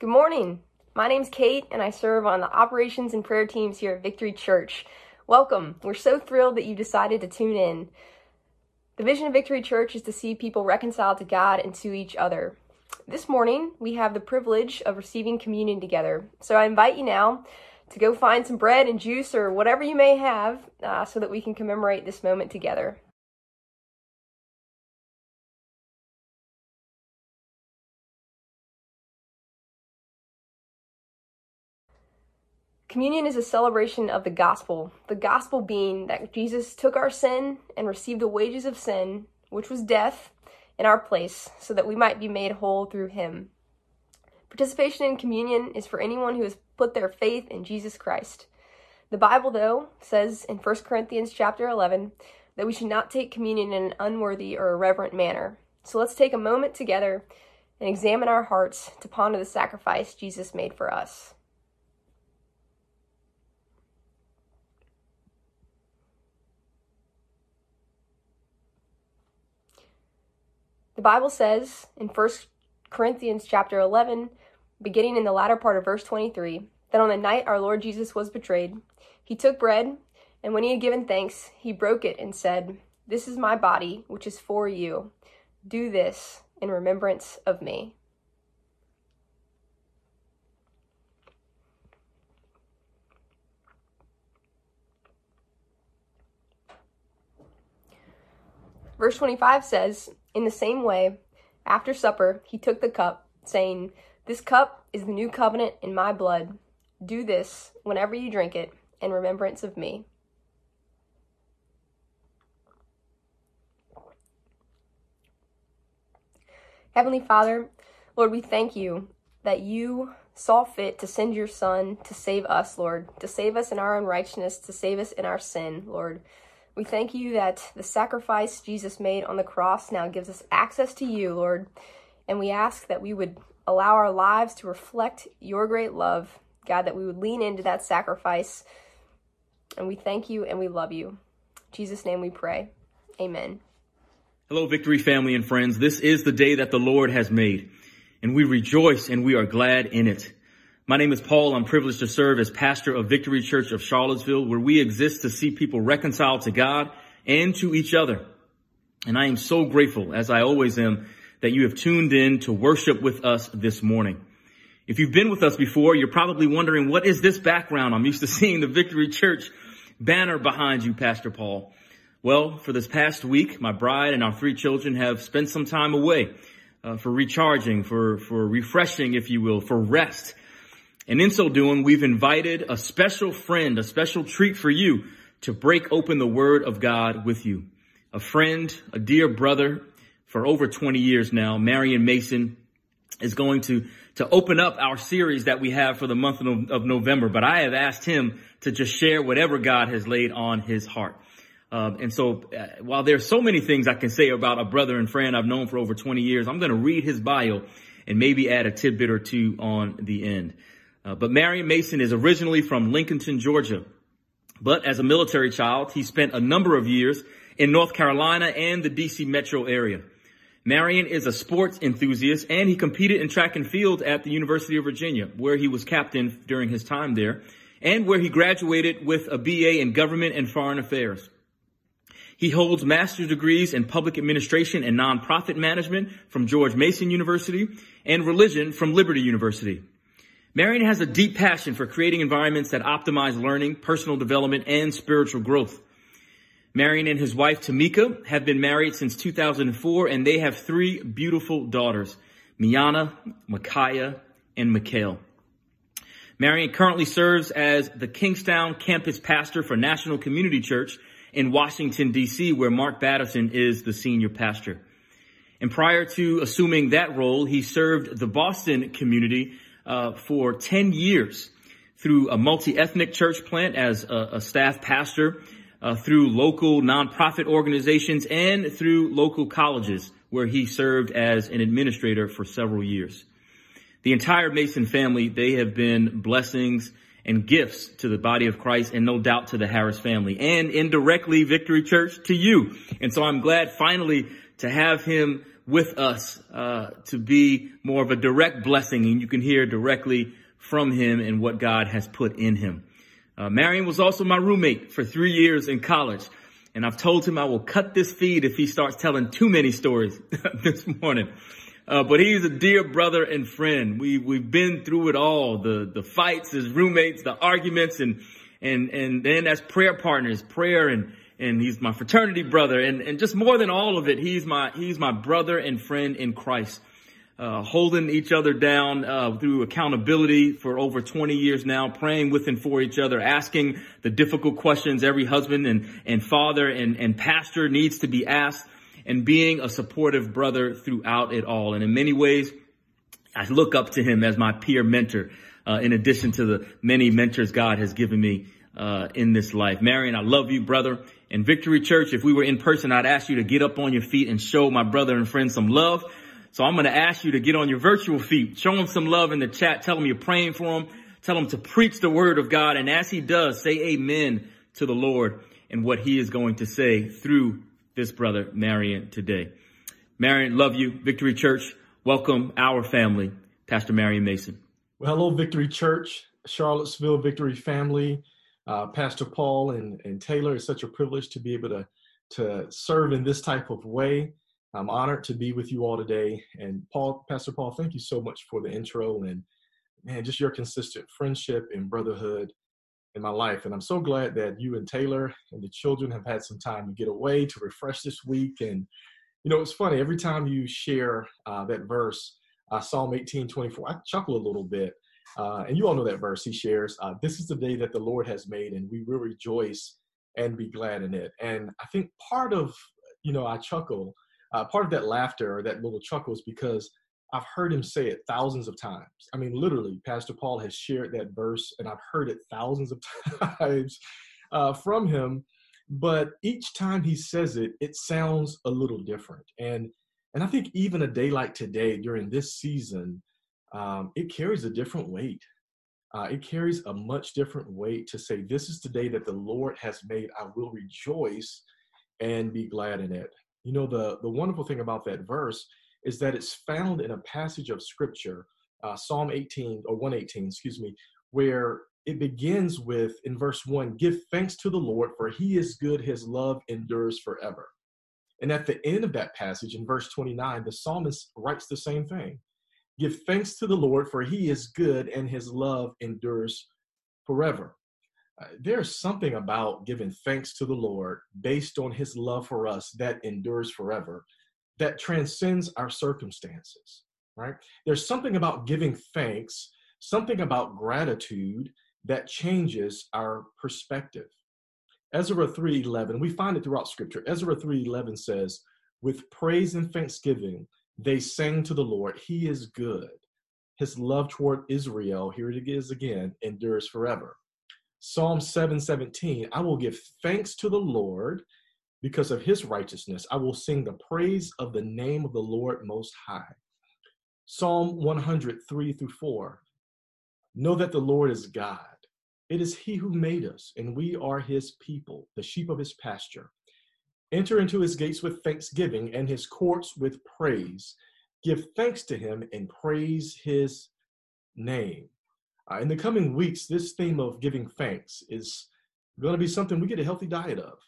Good morning. My name's Kate, and I serve on the operations and prayer teams here at Victory Church. Welcome. We're so thrilled that you decided to tune in. The vision of Victory Church is to see people reconciled to God and to each other. This morning, we have the privilege of receiving communion together. So I invite you now to go find some bread and juice or whatever you may have uh, so that we can commemorate this moment together. Communion is a celebration of the gospel, the gospel being that Jesus took our sin and received the wages of sin, which was death, in our place, so that we might be made whole through him. Participation in communion is for anyone who has put their faith in Jesus Christ. The Bible, though, says in 1 Corinthians chapter 11 that we should not take communion in an unworthy or irreverent manner. So let's take a moment together and examine our hearts to ponder the sacrifice Jesus made for us. The Bible says in 1 Corinthians chapter 11, beginning in the latter part of verse 23, that on the night our Lord Jesus was betrayed, he took bread, and when he had given thanks, he broke it and said, This is my body, which is for you. Do this in remembrance of me. Verse 25 says, In the same way, after supper, he took the cup, saying, This cup is the new covenant in my blood. Do this whenever you drink it in remembrance of me. Heavenly Father, Lord, we thank you that you saw fit to send your Son to save us, Lord, to save us in our unrighteousness, to save us in our sin, Lord. We thank you that the sacrifice Jesus made on the cross now gives us access to you, Lord. And we ask that we would allow our lives to reflect your great love, God, that we would lean into that sacrifice. And we thank you and we love you. In Jesus' name we pray. Amen. Hello, Victory family and friends. This is the day that the Lord has made, and we rejoice and we are glad in it. My name is Paul. I'm privileged to serve as pastor of Victory Church of Charlottesville, where we exist to see people reconciled to God and to each other. And I am so grateful, as I always am, that you have tuned in to worship with us this morning. If you've been with us before, you're probably wondering, what is this background? I'm used to seeing the Victory Church banner behind you, Pastor Paul. Well, for this past week, my bride and our three children have spent some time away uh, for recharging, for, for refreshing, if you will, for rest. And in so doing, we've invited a special friend, a special treat for you to break open the word of God with you. A friend, a dear brother for over 20 years now, Marion Mason is going to, to open up our series that we have for the month of November. But I have asked him to just share whatever God has laid on his heart. Um, and so uh, while there's so many things I can say about a brother and friend I've known for over 20 years, I'm going to read his bio and maybe add a tidbit or two on the end. Uh, but Marion Mason is originally from Lincolnton, Georgia. But as a military child, he spent a number of years in North Carolina and the DC metro area. Marion is a sports enthusiast and he competed in track and field at the University of Virginia, where he was captain during his time there and where he graduated with a BA in government and foreign affairs. He holds master's degrees in public administration and nonprofit management from George Mason University and religion from Liberty University. Marion has a deep passion for creating environments that optimize learning, personal development, and spiritual growth. Marion and his wife Tamika have been married since 2004 and they have three beautiful daughters, Miana, Micaiah, and Mikhail. Marion currently serves as the Kingstowne campus pastor for National Community Church in Washington DC, where Mark Batterson is the senior pastor. And prior to assuming that role, he served the Boston community uh, for 10 years through a multi-ethnic church plant as a, a staff pastor, uh, through local nonprofit organizations, and through local colleges where he served as an administrator for several years. The entire Mason family, they have been blessings and gifts to the body of Christ and no doubt to the Harris family and indirectly Victory Church to you. And so I'm glad finally to have him with us uh, to be more of a direct blessing, and you can hear directly from him and what God has put in him. Uh, Marion was also my roommate for three years in college. And I've told him I will cut this feed if he starts telling too many stories this morning. Uh, but he's a dear brother and friend. We, we've been through it all. The, the fights as roommates, the arguments, and, and, and then as prayer partners, prayer and, and he's my fraternity brother. And, and just more than all of it, he's my, he's my brother and friend in Christ uh, holding each other down uh, through accountability for over 20 years now, praying with and for each other, asking the difficult questions every husband and, and father and, and pastor needs to be asked, and being a supportive brother throughout it all. And in many ways, I look up to him as my peer mentor, uh, in addition to the many mentors God has given me uh, in this life. Marion, I love you, brother. And Victory Church, if we were in person, I'd ask you to get up on your feet and show my brother and friend some love. So I'm going to ask you to get on your virtual feet, show him some love in the chat, tell him you're praying for him, tell him to preach the word of God. And as he does, say amen to the Lord and what he is going to say through this brother, Marion, today. Marion, love you. Victory Church, welcome our family, Pastor Marion Mason. Well, hello, Victory Church, Charlottesville Victory family, uh, Pastor Paul and, and Taylor. It's such a privilege to be able to, to serve in this type of way. I'm honored to be with you all today. And Paul, Pastor Paul, thank you so much for the intro and man, just your consistent friendship and brotherhood in my life. And I'm so glad that you and Taylor and the children have had some time to get away to refresh this week. And you know, it's funny every time you share uh, that verse, uh, Psalm 18, 24, I chuckle a little bit. Uh, and you all know that verse he shares. Uh, this is the day that the Lord has made, and we will rejoice and be glad in it. And I think part of, you know, I chuckle uh, part of that laughter or that little chuckle is because I've heard him say it thousands of times. I mean, literally, Pastor Paul has shared that verse, and I've heard it thousands of times uh, from him. But each time he says it, it sounds a little different. And and I think even a day like today, during this season, um, it carries a different weight. Uh, it carries a much different weight to say, "This is the day that the Lord has made. I will rejoice and be glad in it." You know, the, the wonderful thing about that verse is that it's found in a passage of scripture, uh, Psalm 18 or 118, excuse me, where it begins with in verse 1 give thanks to the Lord, for he is good, his love endures forever. And at the end of that passage, in verse 29, the psalmist writes the same thing Give thanks to the Lord, for he is good, and his love endures forever. Uh, there's something about giving thanks to the Lord based on his love for us that endures forever, that transcends our circumstances, right? There's something about giving thanks, something about gratitude that changes our perspective. Ezra 3:11, we find it throughout scripture. Ezra 3:11 says, "With praise and thanksgiving they sang to the Lord, he is good. His love toward Israel, here it is again, endures forever." Psalm 717, I will give thanks to the Lord because of his righteousness. I will sing the praise of the name of the Lord Most High. Psalm 103 through 4. Know that the Lord is God. It is he who made us, and we are his people, the sheep of his pasture. Enter into his gates with thanksgiving and his courts with praise. Give thanks to him and praise his name. Uh, in the coming weeks, this theme of giving thanks is going to be something we get a healthy diet of.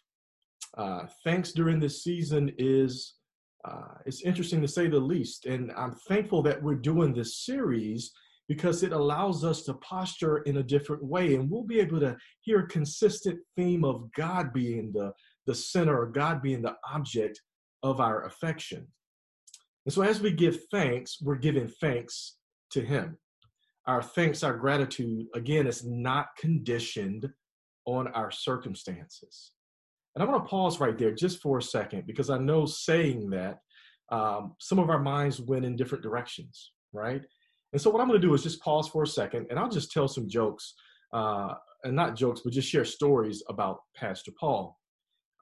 Uh, thanks during this season is uh, it's interesting to say the least, and I'm thankful that we're doing this series because it allows us to posture in a different way, and we'll be able to hear a consistent theme of God being the the center, or God being the object of our affection. And so, as we give thanks, we're giving thanks to Him our thanks, our gratitude, again, is not conditioned on our circumstances. And I want to pause right there just for a second because I know saying that um, some of our minds went in different directions, right? And so what I'm going to do is just pause for a second and I'll just tell some jokes, uh, and not jokes, but just share stories about Pastor Paul.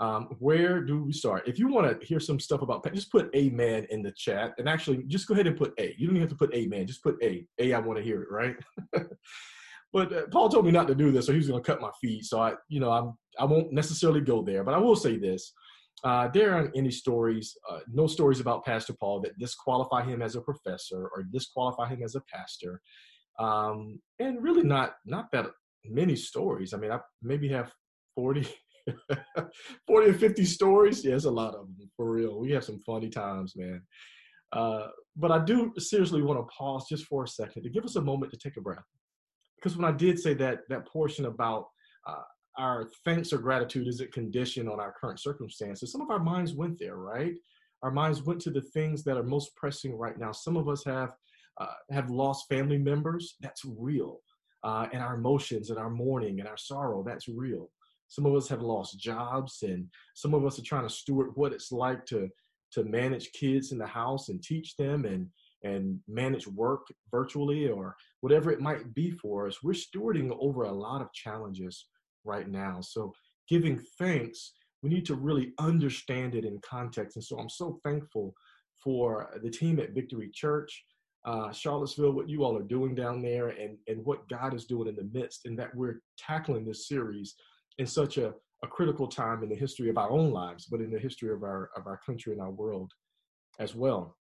Um, where do we start? If you want to hear some stuff about, just put amen in the chat and actually just go ahead and put A. You don't even have to put amen, just put A. A, I want to hear it, right? but uh, Paul told me not to do this, so he was going to cut my feed. So I, you know, I'm, I won't necessarily go there, but I will say this. Uh, there aren't any stories, uh, no stories about Pastor Paul that disqualify him as a professor or disqualify him as a pastor, um, and really not not that many stories. I mean, I maybe have 40, 40 or 50 stories. Yeah, it's a lot of them for real. We have some funny times, man. Uh, but I do seriously want to pause just for a second to give us a moment to take a breath. Because when I did say that that portion about uh, our thanks or gratitude isn't conditioned on our current circumstances, some of our minds went there, right? Our minds went to the things that are most pressing right now. Some of us have uh, have lost family members. That's real. Uh, and our emotions and our mourning and our sorrow, that's real. Some of us have lost jobs, and some of us are trying to steward what it's like to to manage kids in the house and teach them and and manage work virtually or whatever it might be for us. We're stewarding over a lot of challenges right now. So giving thanks, we need to really understand it in context. And so I'm so thankful for the team at Victory Church, uh, Charlottesville, what you all are doing down there, and and what God is doing in the midst, and that we're tackling this series in such a, a critical time in the history of our own lives, but in the history of our of our country and our world as well.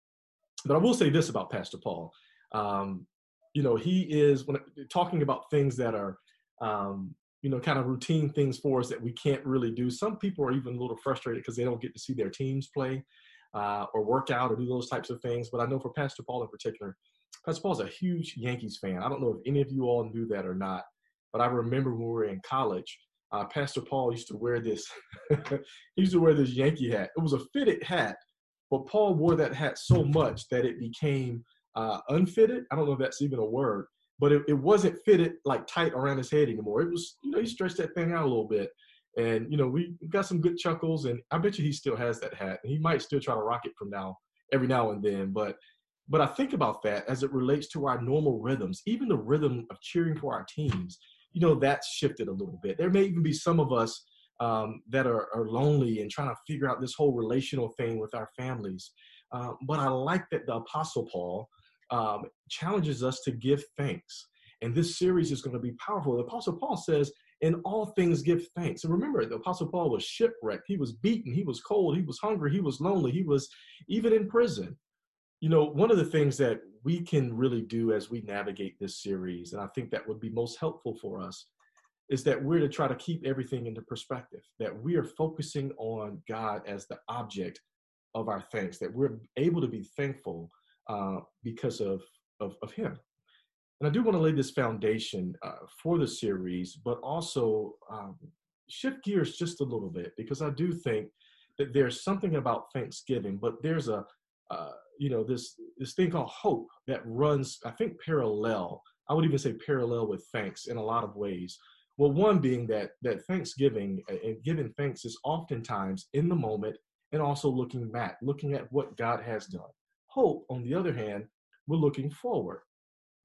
But I will say this about Pastor Paul. Um, you know, he is when talking about things that are um, you know, kind of routine things for us that we can't really do. Some people are even a little frustrated because they don't get to see their teams play uh, or work out or do those types of things. But I know for Pastor Paul in particular, Pastor Paul's a huge Yankees fan. I don't know if any of you all knew that or not, but I remember when we were in college, uh, Pastor Paul used to wear this. he used to wear this Yankee hat. It was a fitted hat, but Paul wore that hat so much that it became uh, unfitted. I don't know if that's even a word, but it, it wasn't fitted like tight around his head anymore. It was, you know, he stretched that thing out a little bit. And, you know, we got some good chuckles, and I bet you he still has that hat. And he might still try to rock it from now, every now and then. But but I think about that as it relates to our normal rhythms, even the rhythm of cheering for our teams you know, that's shifted a little bit. There may even be some of us um, that are, are, lonely and trying to figure out this whole relational thing with our families. Uh, but I like that the Apostle Paul um, challenges us to give thanks. And this series is going to be powerful. The Apostle Paul says, in all things give thanks. And remember, the Apostle Paul was shipwrecked. He was beaten. He was cold. He was hungry. He was lonely. He was even in prison you know, one of the things that we can really do as we navigate this series, and I think that would be most helpful for us, is that we're to try to keep everything into perspective, that we are focusing on God as the object of our thanks, that we're able to be thankful uh, because of, of, of, Him. And I do want to lay this foundation uh, for the series, but also um, shift gears just a little bit because I do think that there's something about Thanksgiving, but there's a uh, you know this this thing called hope that runs i think parallel i would even say parallel with thanks in a lot of ways well one being that that thanksgiving and giving thanks is oftentimes in the moment and also looking back looking at what god has done hope on the other hand we're looking forward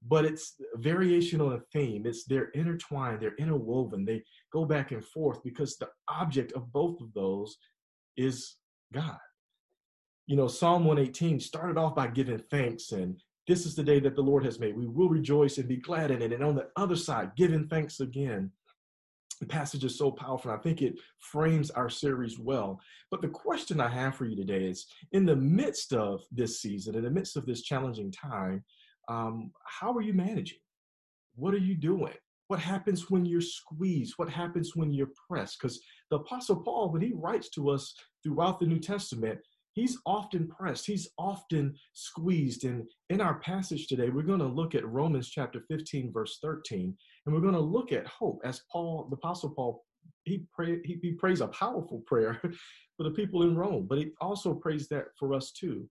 but it's variation on a theme it's they're intertwined they're interwoven they go back and forth because the object of both of those is god you know, Psalm 118 started off by giving thanks and this is the day that the Lord has made. We will rejoice and be glad in it. And on the other side, giving thanks again. The passage is so powerful. I think it frames our series well. But the question I have for you today is in the midst of this season, in the midst of this challenging time, um, how are you managing? What are you doing? What happens when you're squeezed? What happens when you're pressed? Because the Apostle Paul, when he writes to us throughout the New Testament, he's often pressed, he's often squeezed. And in our passage today, we're going to look at Romans chapter 15, verse 13, and we're going to look at hope as Paul, the Apostle Paul, he, pray, he, he prays a powerful prayer for the people in Rome, but he also prays that for us too.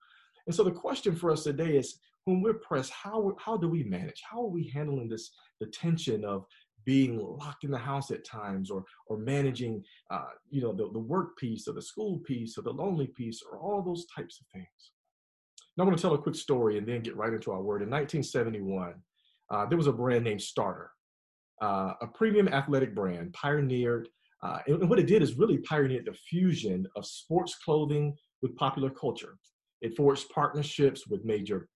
And so the question for us today is when we're pressed, how, how do we manage? How are we handling this, the tension of being locked in the house at times or or managing uh, you know the, the work piece or the school piece or the lonely piece or all those types of things now i'm going to tell a quick story and then get right into our word in 1971 uh, there was a brand named starter uh, a premium athletic brand pioneered uh, and, what it did is really pioneered the fusion of sports clothing with popular culture it forged partnerships with major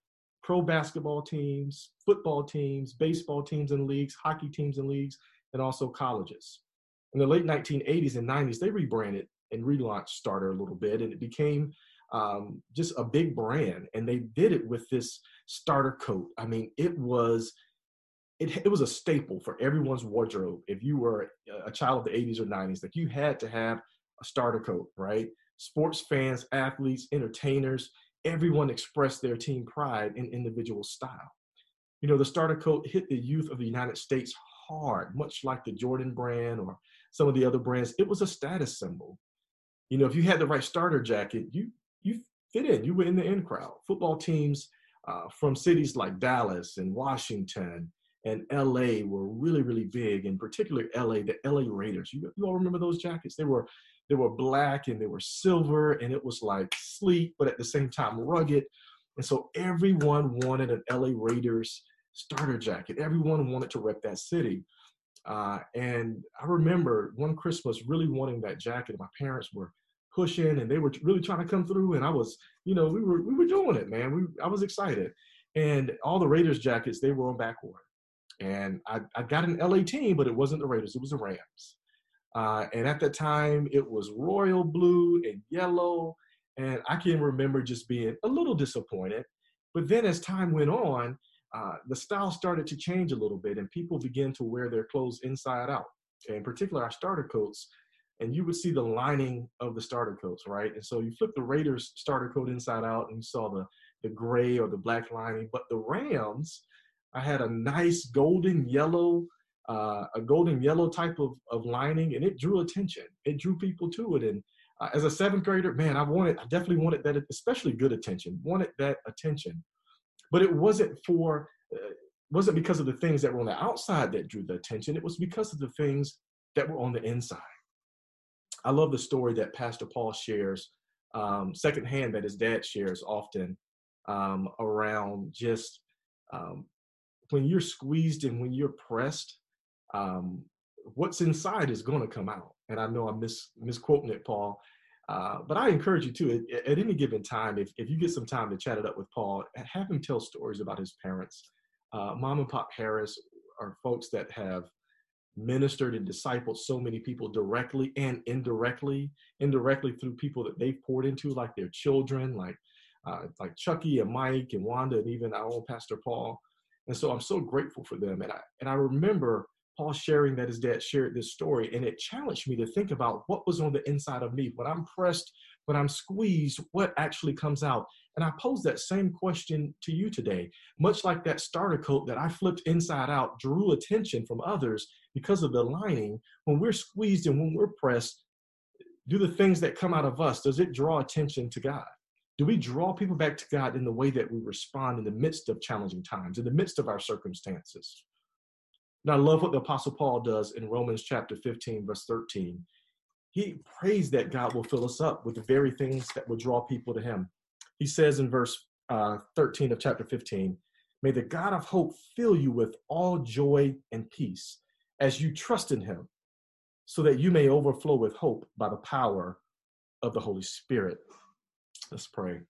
pro basketball teams, football teams, baseball teams and leagues, hockey teams and leagues, and also colleges. In the late 1980s and 90s, they rebranded and relaunched Starter a little bit, and it became um, just a big brand. And they did it with this starter coat. I mean, it was it, it was a staple for everyone's wardrobe. If you were a child of the 80s or 90s, like you had to have a starter coat, right? Sports fans, athletes, entertainers, everyone expressed their team pride in individual style. You know, the starter coat hit the youth of the United States hard, much like the Jordan brand or some of the other brands. It was a status symbol. You know, if you had the right starter jacket, you you fit in. You were in the in crowd. Football teams uh, from cities like Dallas and Washington and LA were really, really big, in particular LA, the LA Raiders. You, you all remember those jackets? They were they were black and they were silver, and it was like sleek, but at the same time rugged. And so everyone wanted an LA Raiders starter jacket. Everyone wanted to rep that city. Uh, and I remember one Christmas really wanting that jacket. My parents were pushing and they were really trying to come through. And I was, you know, we were we were doing it, man. We I was excited. And all the Raiders jackets, they were on back order. And I, I got an LA team, but it wasn't the Raiders, it was the Rams. Uh, and at that time, it was royal blue and yellow. And I can remember just being a little disappointed. But then as time went on, uh, the style started to change a little bit, and people began to wear their clothes inside out. Okay? In particular, our starter coats, and you would see the lining of the starter coats, right? And so you flip the Raiders starter coat inside out, and you saw the the gray or the black lining. But the Rams, I had a nice golden yellow, uh, a golden yellow type of, of lining, and it drew attention. It drew people to it. And uh, as a seventh grader, man, I wanted, I definitely wanted that, especially good attention, wanted that attention. But it wasn't for, uh, wasn't because of the things that were on the outside that drew the attention. It was because of the things that were on the inside. I love the story that Pastor Paul shares, um, secondhand, that his dad shares often um, around just um, when you're squeezed and when you're pressed, um, what's inside is going to come out. And I know I'm mis- misquoting it, Paul, uh, but I encourage you to, at, at, any given time, if, if you get some time to chat it up with Paul, have him tell stories about his parents. Uh, Mom and Pop Harris are folks that have ministered and discipled so many people directly and indirectly, indirectly through people that they've poured into, like their children, like uh, like Chucky and Mike and Wanda, and even our own Pastor Paul. And so I'm so grateful for them. And I, and I remember Paul sharing that his dad shared this story, and it challenged me to think about what was on the inside of me. When I'm pressed, when I'm squeezed, what actually comes out? And I pose that same question to you today. Much like that starter coat that I flipped inside out drew attention from others because of the lining. When we're squeezed and when we're pressed, do the things that come out of us, does it draw attention to God? Do we draw people back to God in the way that we respond in the midst of challenging times, in the midst of our circumstances? And I love what the Apostle Paul does in Romans chapter 15, verse 13. He prays that God will fill us up with the very things that will draw people to Him. He says in verse uh, 13 of chapter 15, May the God of hope fill you with all joy and peace as you trust in Him, so that you may overflow with hope by the power of the Holy Spirit. Let's pray.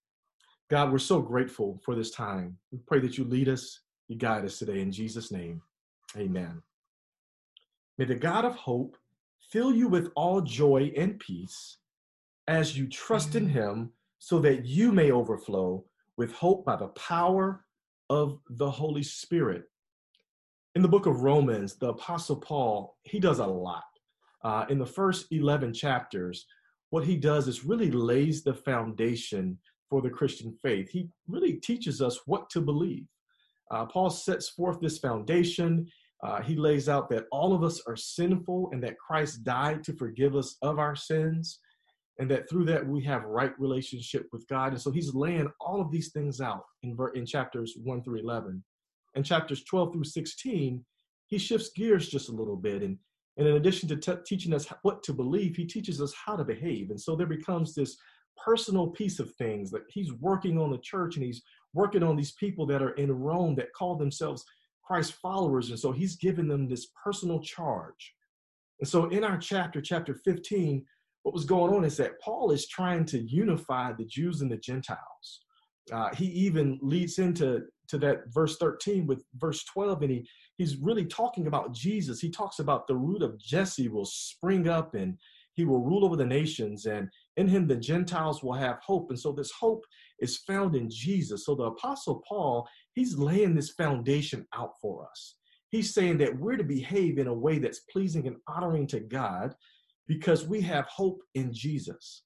God, we're so grateful for this time. We pray that you lead us, you guide us today in Jesus' name. Amen. May the God of hope fill you with all joy and peace as you trust in him so that you may overflow with hope by the power of the Holy Spirit. In the book of Romans, the Apostle Paul, he does a lot. Uh, in the first 11 chapters, what he does is really lays the foundation for the Christian faith. He really teaches us what to believe. Uh, Paul sets forth this foundation. Uh, he lays out that all of us are sinful and that Christ died to forgive us of our sins, and that through that we have right relationship with God. And so he's laying all of these things out in, in chapters 1 through 11. In chapters 12 through 16, he shifts gears just a little bit and and in addition to t- teaching us what to believe, he teaches us how to behave. And so there becomes this personal piece of things that he's working on the church and he's working on these people that are in Rome that call themselves Christ followers. And so he's given them this personal charge. And so in our chapter, chapter 15, what was going on is that Paul is trying to unify the Jews and the Gentiles. Uh, he even leads into to that verse 13 with verse 12 and he he's really talking about jesus he talks about the root of jesse will spring up and he will rule over the nations, and in him the Gentiles will have hope. And so this hope is found in Jesus. So the Apostle Paul, he's laying this foundation out for us. He's saying that we're to behave in a way that's pleasing and honoring to God because we have hope in Jesus.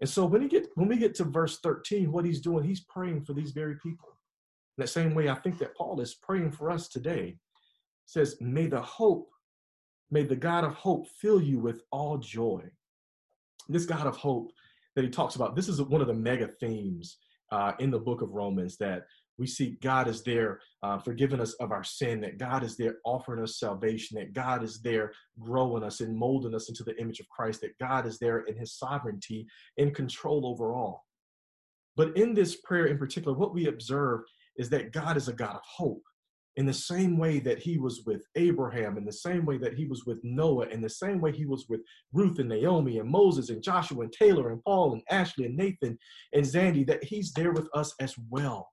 And so when, he get, when we get to verse 13, what he's doing, he's praying for these very people. In the same way, I think that Paul is praying for us today. Says, May the hope, may the God of hope fill you with all joy. This God of hope that he talks about, this is one of the mega themes uh, in the book of Romans that we see God is there uh, forgiving us of our sin, that God is there offering us salvation, that God is there growing us and molding us into the image of Christ, that God is there in his sovereignty, in control over all. But in this prayer in particular, what we observe is that God is a God of hope. In the same way that he was with Abraham, in the same way that he was with Noah, in the same way he was with Ruth and Naomi and Moses and Joshua and Taylor and Paul and Ashley and Nathan and Zandy, that he's there with us as well.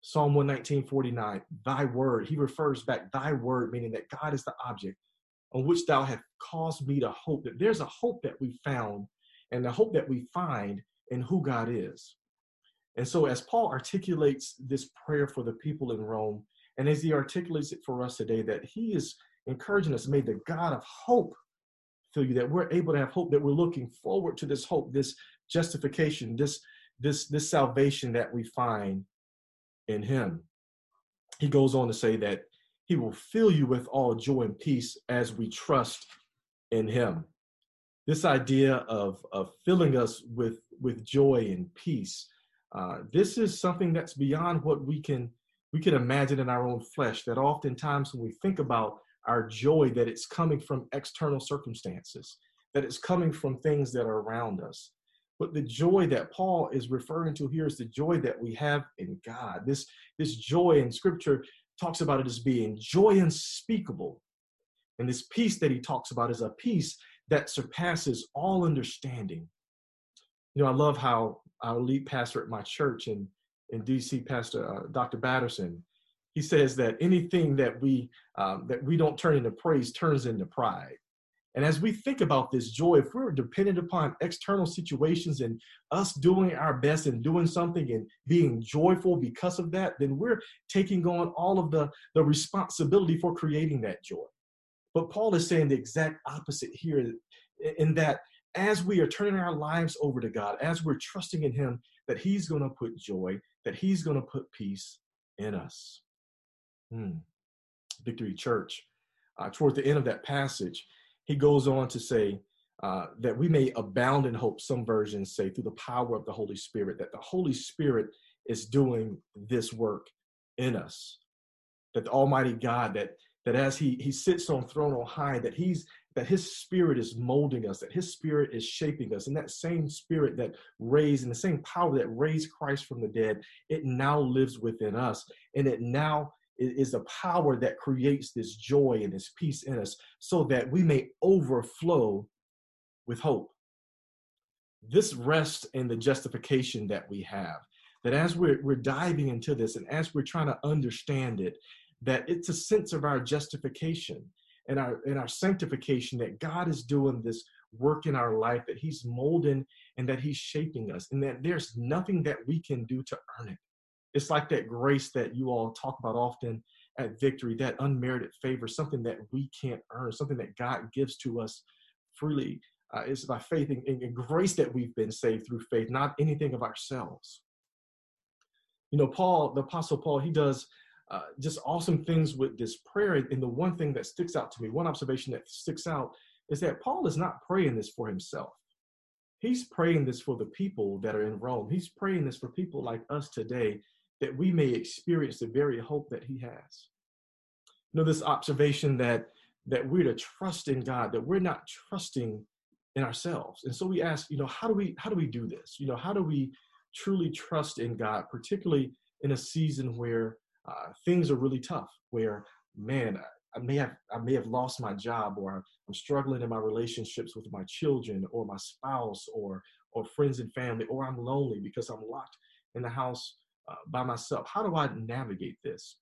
Psalm 119, 49, thy word, he refers back, thy word, meaning that God is the object on which thou hast caused me to hope. That there's a hope that we found and the hope that we find in who God is. And so, as Paul articulates this prayer for the people in Rome, and as he articulates it for us today, that he is encouraging us, may the God of hope fill you, that we're able to have hope, that we're looking forward to this hope, this justification, this this this salvation that we find in him. He goes on to say that he will fill you with all joy and peace as we trust in him. This idea of, of filling us with, with joy and peace uh, this is something that's beyond what we can we can imagine in our own flesh. That oftentimes when we think about our joy, that it's coming from external circumstances, that it's coming from things that are around us. But the joy that Paul is referring to here is the joy that we have in God. This, this joy in scripture talks about it as being joy unspeakable. And this peace that he talks about is a peace that surpasses all understanding. You know, I love how our lead pastor at my church in, in DC, Pastor uh, Dr. Batterson, he says that anything that we um, that we don't turn into praise turns into pride. And as we think about this joy, if we're dependent upon external situations and us doing our best and doing something and being joyful because of that, then we're taking on all of the, the responsibility for creating that joy. But Paul is saying the exact opposite here in that as we are turning our lives over to God, as we're trusting in Him, that He's going to put joy, that He's going to put peace in us. Hmm. Victory Church, uh, toward the end of that passage, he goes on to say uh, that we may abound in hope. Some versions say through the power of the Holy Spirit, that the Holy Spirit is doing this work in us. That the Almighty God, that that as He He sits on throne on high, that He's that his spirit is molding us, that his spirit is shaping us. And that same spirit that raised and the same power that raised Christ from the dead, it now lives within us. And it now is a power that creates this joy and this peace in us so that we may overflow with hope. This rests in the justification that we have. That as we're, we're diving into this and as we're trying to understand it, that it's a sense of our justification in our our sanctification that God is doing this work in our life, that He's molding and that He's shaping us, and that there's nothing that we can do to earn it. It's like that grace that you all talk about often at victory, that unmerited favor, something that we can't earn, something that God gives to us freely. Uh, it's by faith and, and grace that we've been saved through faith, not anything of ourselves. You know, Paul, the Apostle Paul, he does uh, just awesome things with this prayer. And the one thing that sticks out to me, one observation that sticks out, is that Paul is not praying this for himself. He's praying this for the people that are in Rome. He's praying this for people like us today that we may experience the very hope that he has. You know, this observation that that we're to trust in God, that we're not trusting in ourselves. And so we ask, you know, how do we how do we do this? You know, how do we truly trust in God, particularly in a season where uh, things are really tough where man I may have I may have lost my job or I'm struggling in my relationships with my children or my spouse or or friends and family or I'm lonely because I'm locked in the house uh, by myself. How do I navigate this?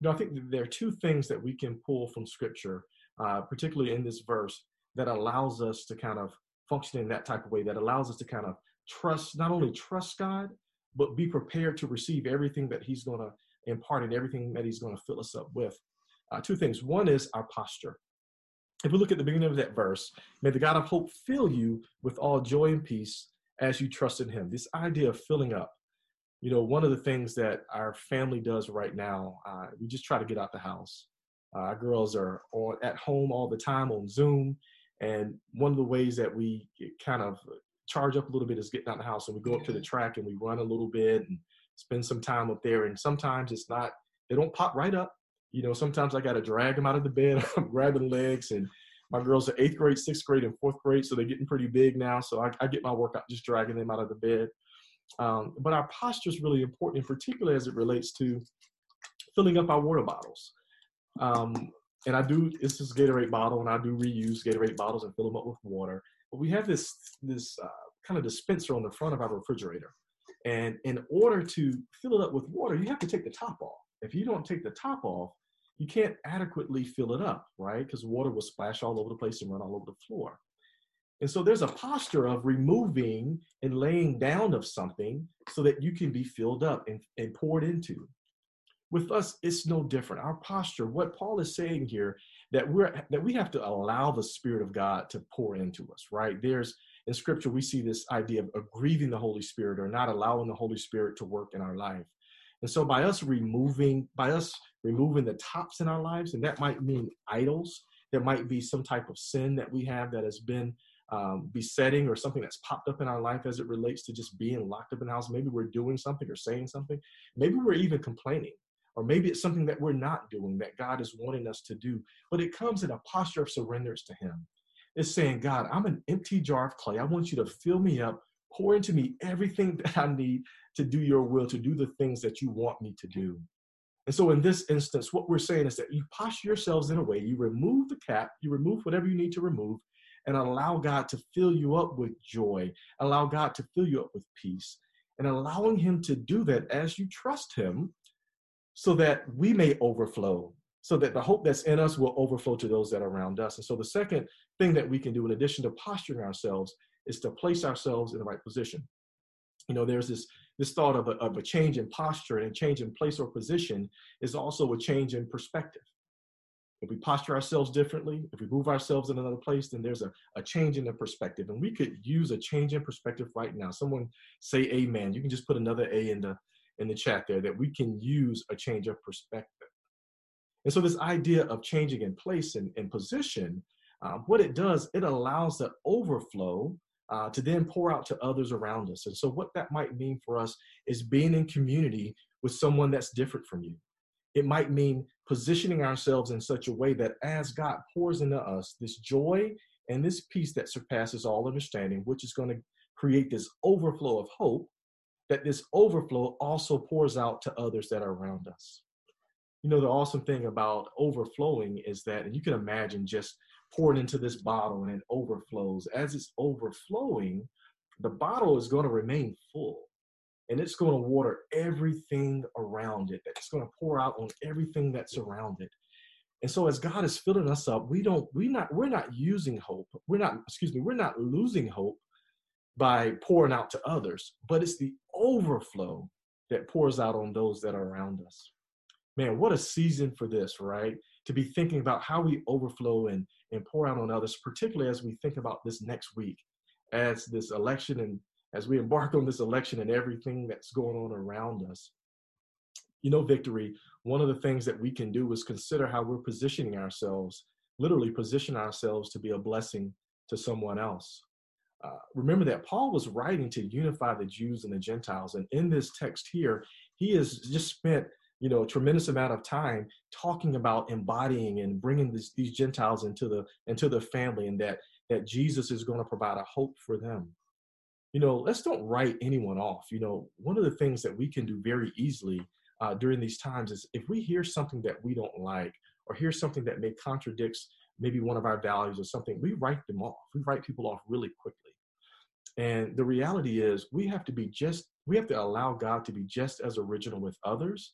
You know, I think there are two things that we can pull from Scripture, uh, particularly in this verse, that allows us to kind of function in that type of way, that allows us to kind of trust, not only trust God, but be prepared to receive everything that He's going to impart and everything that He's going to fill us up with. Uh, two things. One is our posture. If we look at the beginning of that verse, may the God of hope fill you with all joy and peace as you trust in Him. This idea of filling up. You know, one of the things that our family does right now, uh, we just try to get out the house. Uh, our girls are on, at home all the time on Zoom. And one of the ways that we kind of charge up a little bit is getting out the house and we go up to the track and we run a little bit and spend some time up there. And sometimes it's not, they don't pop right up. You know, sometimes I got to drag them out of the bed. I'm grabbing legs and my girls are eighth grade, sixth grade, and fourth grade, so they're getting pretty big now. So I, I get my workout just dragging them out of the bed. Um, but our posture is really important, particularly as it relates to filling up our water bottles. Um, and I do it's this is Gatorade bottle, and I do reuse Gatorade bottles and fill them up with water. But we have this this uh, kind of dispenser on the front of our refrigerator, and in order to fill it up with water, you have to take the top off. If you don't take the top off, you can't adequately fill it up, right? Because water will splash all over the place and run all over the floor. And so there's a posture of removing and laying down of something so that you can be filled up and, and poured into with us it's no different our posture what paul is saying here that we're that we have to allow the spirit of god to pour into us right there's in scripture we see this idea of, grieving the holy spirit or not allowing the holy spirit to work in our life and so by us removing by us removing the tops in our lives and that might mean idols there might be some type of sin that we have that has been um, besetting or something that's popped up in our life as it relates to just being locked up in the house. Maybe we're doing something or saying something. Maybe we're even complaining or maybe it's something that we're not doing that God is wanting us to do. But it comes in a posture of surrenders to Him. It's saying, God, I'm an empty jar of clay. I want you to fill me up, pour into me everything that I need to do your will, to do the things that you want me to do. And so, in this instance, what we're saying is that you posture yourselves in a way, you remove the cap, you remove whatever you need to remove, and allow God to fill you up with joy, allow God to fill you up with peace, and allowing Him to do that as you trust Him so that we may overflow, so that the hope that's in us will overflow to those that are around us. And so the second thing that we can do, in addition to posturing ourselves, is to place ourselves in the right position. You know, there's this this thought of a, of a change in posture and a change in place or position is also a change in perspective. If we posture ourselves differently, if we move ourselves in another place, then there's a, a change in the perspective. And we could use a change in perspective right now. Someone say amen. You can just put another A in the in the chat there that we can use a change of perspective. And so this idea of changing in place and, and position, uh, what it does, it allows the overflow uh, to then pour out to others around us. And so what that might mean for us is being in community with someone that's different from you. It might mean positioning ourselves in such a way that as God pours into us this joy and this peace that surpasses all understanding, which is going to create this overflow of hope, that this overflow also pours out to others that are around us. You know, the awesome thing about overflowing is that, and you can imagine just pouring into this bottle and it overflows. As it's overflowing, the bottle is going to remain full and it's going to water everything around it. It's going to pour out on everything that's around it. And so as God is filling us up, we don't—we're not, we're not using hope. We're not, excuse me, we're not losing hope by pouring out to others, but it's the overflow that pours out on those that are around us. Man, what a season for this, right? To be thinking about how we overflow and, and pour out on others, particularly as we think about this next week, as this election and as we embark on this election and everything that's going on around us. You know, victory, one of the things that we can do is consider how we're positioning ourselves, literally position ourselves to be a blessing to someone else. Uh, remember that Paul was writing to unify the Jews and the Gentiles. And in this text here, he has just spent you know a tremendous amount of time talking about embodying and bringing this, these Gentiles into the into the family, and that that Jesus is going to provide a hope for them. You know, let's don't write anyone off. You know, one of the things that we can do very easily uh, during these times is if we hear something that we don't like or hear something that may contradicts maybe one of our values or something, we write them off. We write people off really quickly. And the reality is, we have to be just, we have to allow God to be just as original with others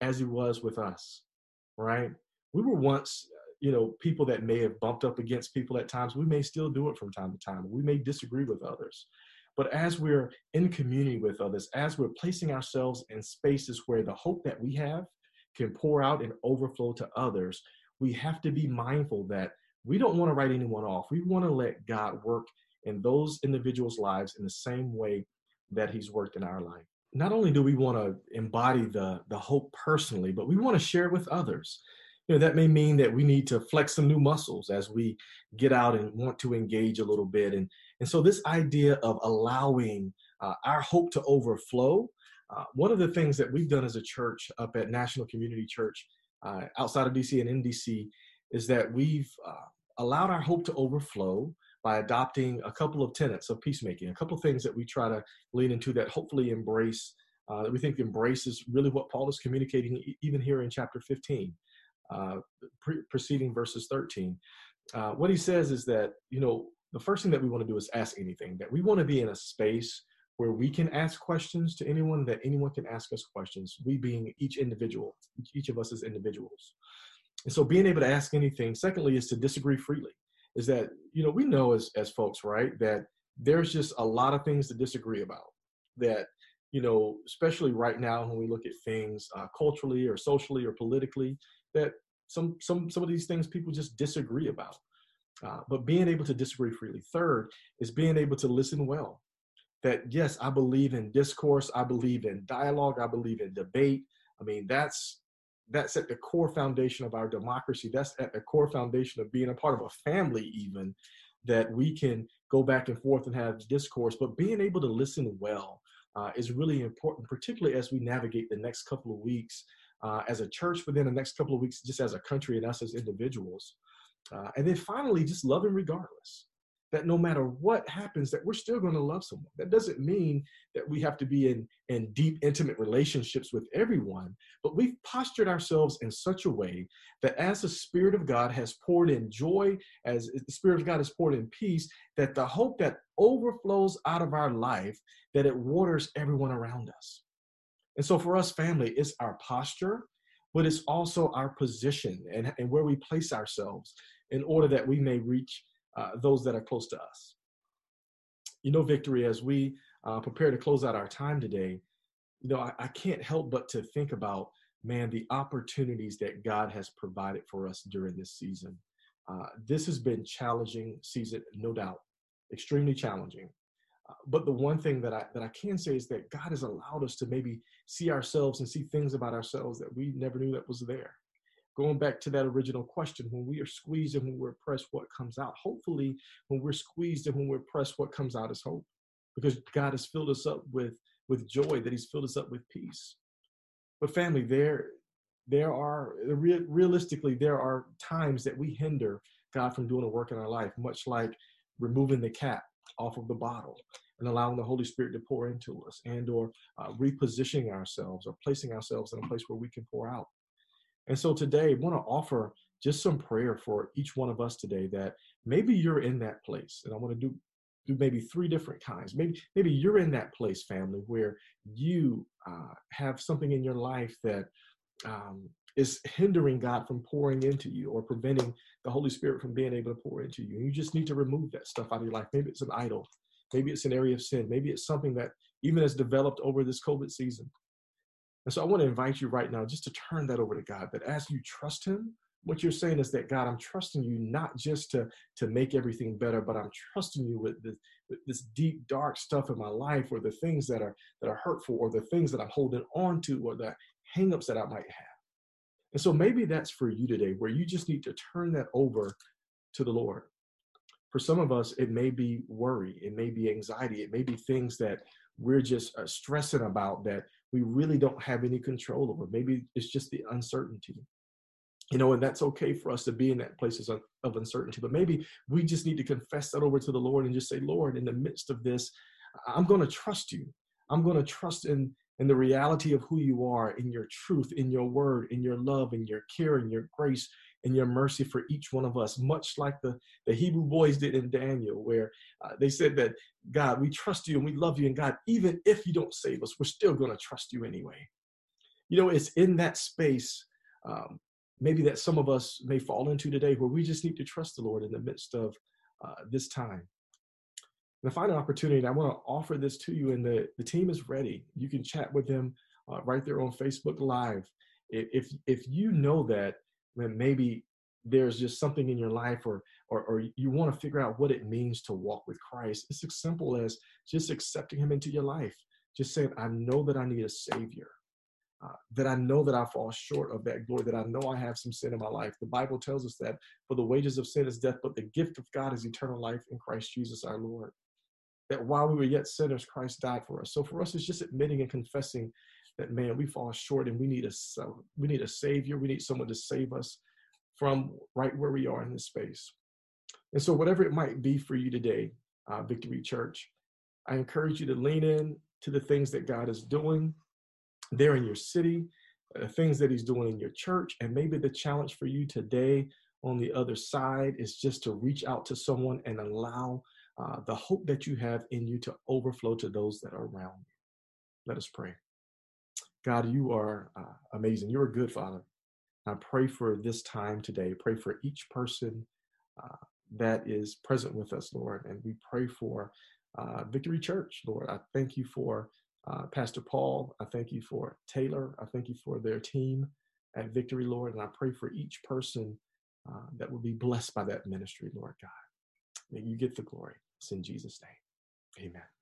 as He was with us, right? We were once, uh, you know, people that may have bumped up against people at times, we may still do it from time to time. We may disagree with others. But as we're in community with others, as we're placing ourselves in spaces where the hope that we have can pour out and overflow to others, we have to be mindful that we don't want to write anyone off. We want to let God work in those individuals' lives in the same way that He's worked in our life. Not only do we want to embody the, the hope personally, but we want to share it with others. You know, that may mean that we need to flex some new muscles as we get out and want to engage a little bit. And, and so, this idea of allowing uh, our hope to overflow, uh, one of the things that we've done as a church up at National Community Church uh, outside of DC and in DC is that we've uh, allowed our hope to overflow by adopting a couple of tenets of peacemaking, a couple of things that we try to lean into that hopefully embrace, uh, that we think embraces really what Paul is communicating even here in chapter 15, uh, pre- preceding verses 13. Uh, what he says is that, you know, the first thing that we want to do is ask anything, that we want to be in a space where we can ask questions to anyone, that anyone can ask us questions, we being each individual, each of us as individuals. And so being able to ask anything, secondly, is to disagree freely. Is that, you know, we know as, as folks, right, that there's just a lot of things to disagree about. That, you know, especially right now when we look at things uh, culturally or socially or politically, that some some some of these things people just disagree about. Uh, but being able to disagree freely. Third is being able to listen well. That yes, I believe in discourse, I believe in dialogue, I believe in debate. I mean, that's that's at the core foundation of our democracy. That's at the core foundation of being a part of a family, even that we can go back and forth and have discourse. But being able to listen well uh, is really important, particularly as we navigate the next couple of weeks uh, as a church, but then the next couple of weeks just as a country and us as individuals. Uh, and then finally, just loving regardless that no matter what happens that we're still going to love someone. That doesn't mean that we have to be in in deep intimate relationships with everyone but we've postured ourselves in such a way that as the spirit of god has poured in joy as the spirit of god has poured in peace that the hope that overflows out of our life that it waters everyone around us. And so for us family it's our posture but it's also our position and, and where we place ourselves in order that we may reach uh, those that are close to us. You know, Victory, as we uh, prepare to close out our time today, you know, I, I can't help but to think about, man, the opportunities that God has provided for us during this season. Uh, this has been challenging season, no doubt, extremely challenging. Uh, but the one thing that I that I can say is that God has allowed us to maybe see ourselves and see things about ourselves that we never knew that was there going back to that original question, when we are squeezed and when we're pressed, what comes out? Hopefully, when we're squeezed and when we're pressed, what comes out is hope. Because God has filled us up with, with joy, that He's filled us up with peace. But family, there, there are realistically, there are times that we hinder God from doing a work in our life, much like removing the cap off of the bottle and allowing the Holy Spirit to pour into us and or uh, repositioning ourselves or placing ourselves in a place where we can pour out. And so today, I want to offer just some prayer for each one of us today that maybe you're in that place. And I want to do do maybe three different kinds. Maybe maybe you're in that place, family, where you uh, have something in your life that um, is hindering God from pouring into you or preventing the Holy Spirit from being able to pour into you. And you just need to remove that stuff out of your life. Maybe it's an idol. Maybe it's an area of sin. Maybe it's something that even has developed over this COVID season. And so I want to invite you right now just to turn that over to God. That as you trust Him, what you're saying is that God, I'm trusting you not just to to make everything better, but I'm trusting you with this, with this deep, dark stuff in my life, or the things that are that are hurtful, or the things that I'm holding on to, or the hangups that I might have. And so maybe that's for you today, where you just need to turn that over to the Lord. For some of us, it may be worry, it may be anxiety, it may be things that we're just uh, stressing about that we really don't have any control over. Maybe it's just the uncertainty. You know, and that's okay for us to be in that places of, of uncertainty. But maybe we just need to confess that over to the Lord and just say, Lord, in the midst of this, I'm going to trust you. I'm going to trust in in the reality of who you are, in your truth, in your word, in your love, in your care, in your grace, and your mercy for each one of us, much like the, the Hebrew boys did in Daniel, where uh, they said that, God, we trust you and we love you, and God, even if you don't save us, we're still going to trust you anyway. You know, it's in that space um, maybe that some of us may fall into today where we just need to trust the Lord in the midst of uh, this time. And an opportunity, I want to offer this to you, and the, the team is ready. You can chat with them uh, right there on Facebook Live. If, if you know that maybe there's just something in your life or, or, or you want to figure out what it means to walk with Christ, it's as simple as just accepting him into your life. Just saying, I know that I need a savior. Uh, that I know that I fall short of that glory, that I know I have some sin in my life. The Bible tells us that for the wages of sin is death, but the gift of God is eternal life in Christ Jesus our Lord. That while we were yet sinners, Christ died for us. So for us, it's just admitting and confessing that man, we fall short and we need a we need a savior. We need someone to save us from right where we are in this space. And so, whatever it might be for you today, uh, Victory Church, I encourage you to lean in to the things that God is doing there in your city, uh, things that He's doing in your church. And maybe the challenge for you today on the other side is just to reach out to someone and allow uh, the hope that you have in you to overflow to those that are around you. Let us pray. God, you are uh, amazing. You're a good Father. I pray for this time today. Pray for each person uh, that is present with us, Lord. And we pray for uh, Victory Church, Lord. I thank you for uh, Pastor Paul. I thank you for Taylor. I thank you for their team at Victory, Lord. And I pray for each person uh, that will be blessed by that ministry, Lord God. May you get the glory. It's in Jesus' name. Amen.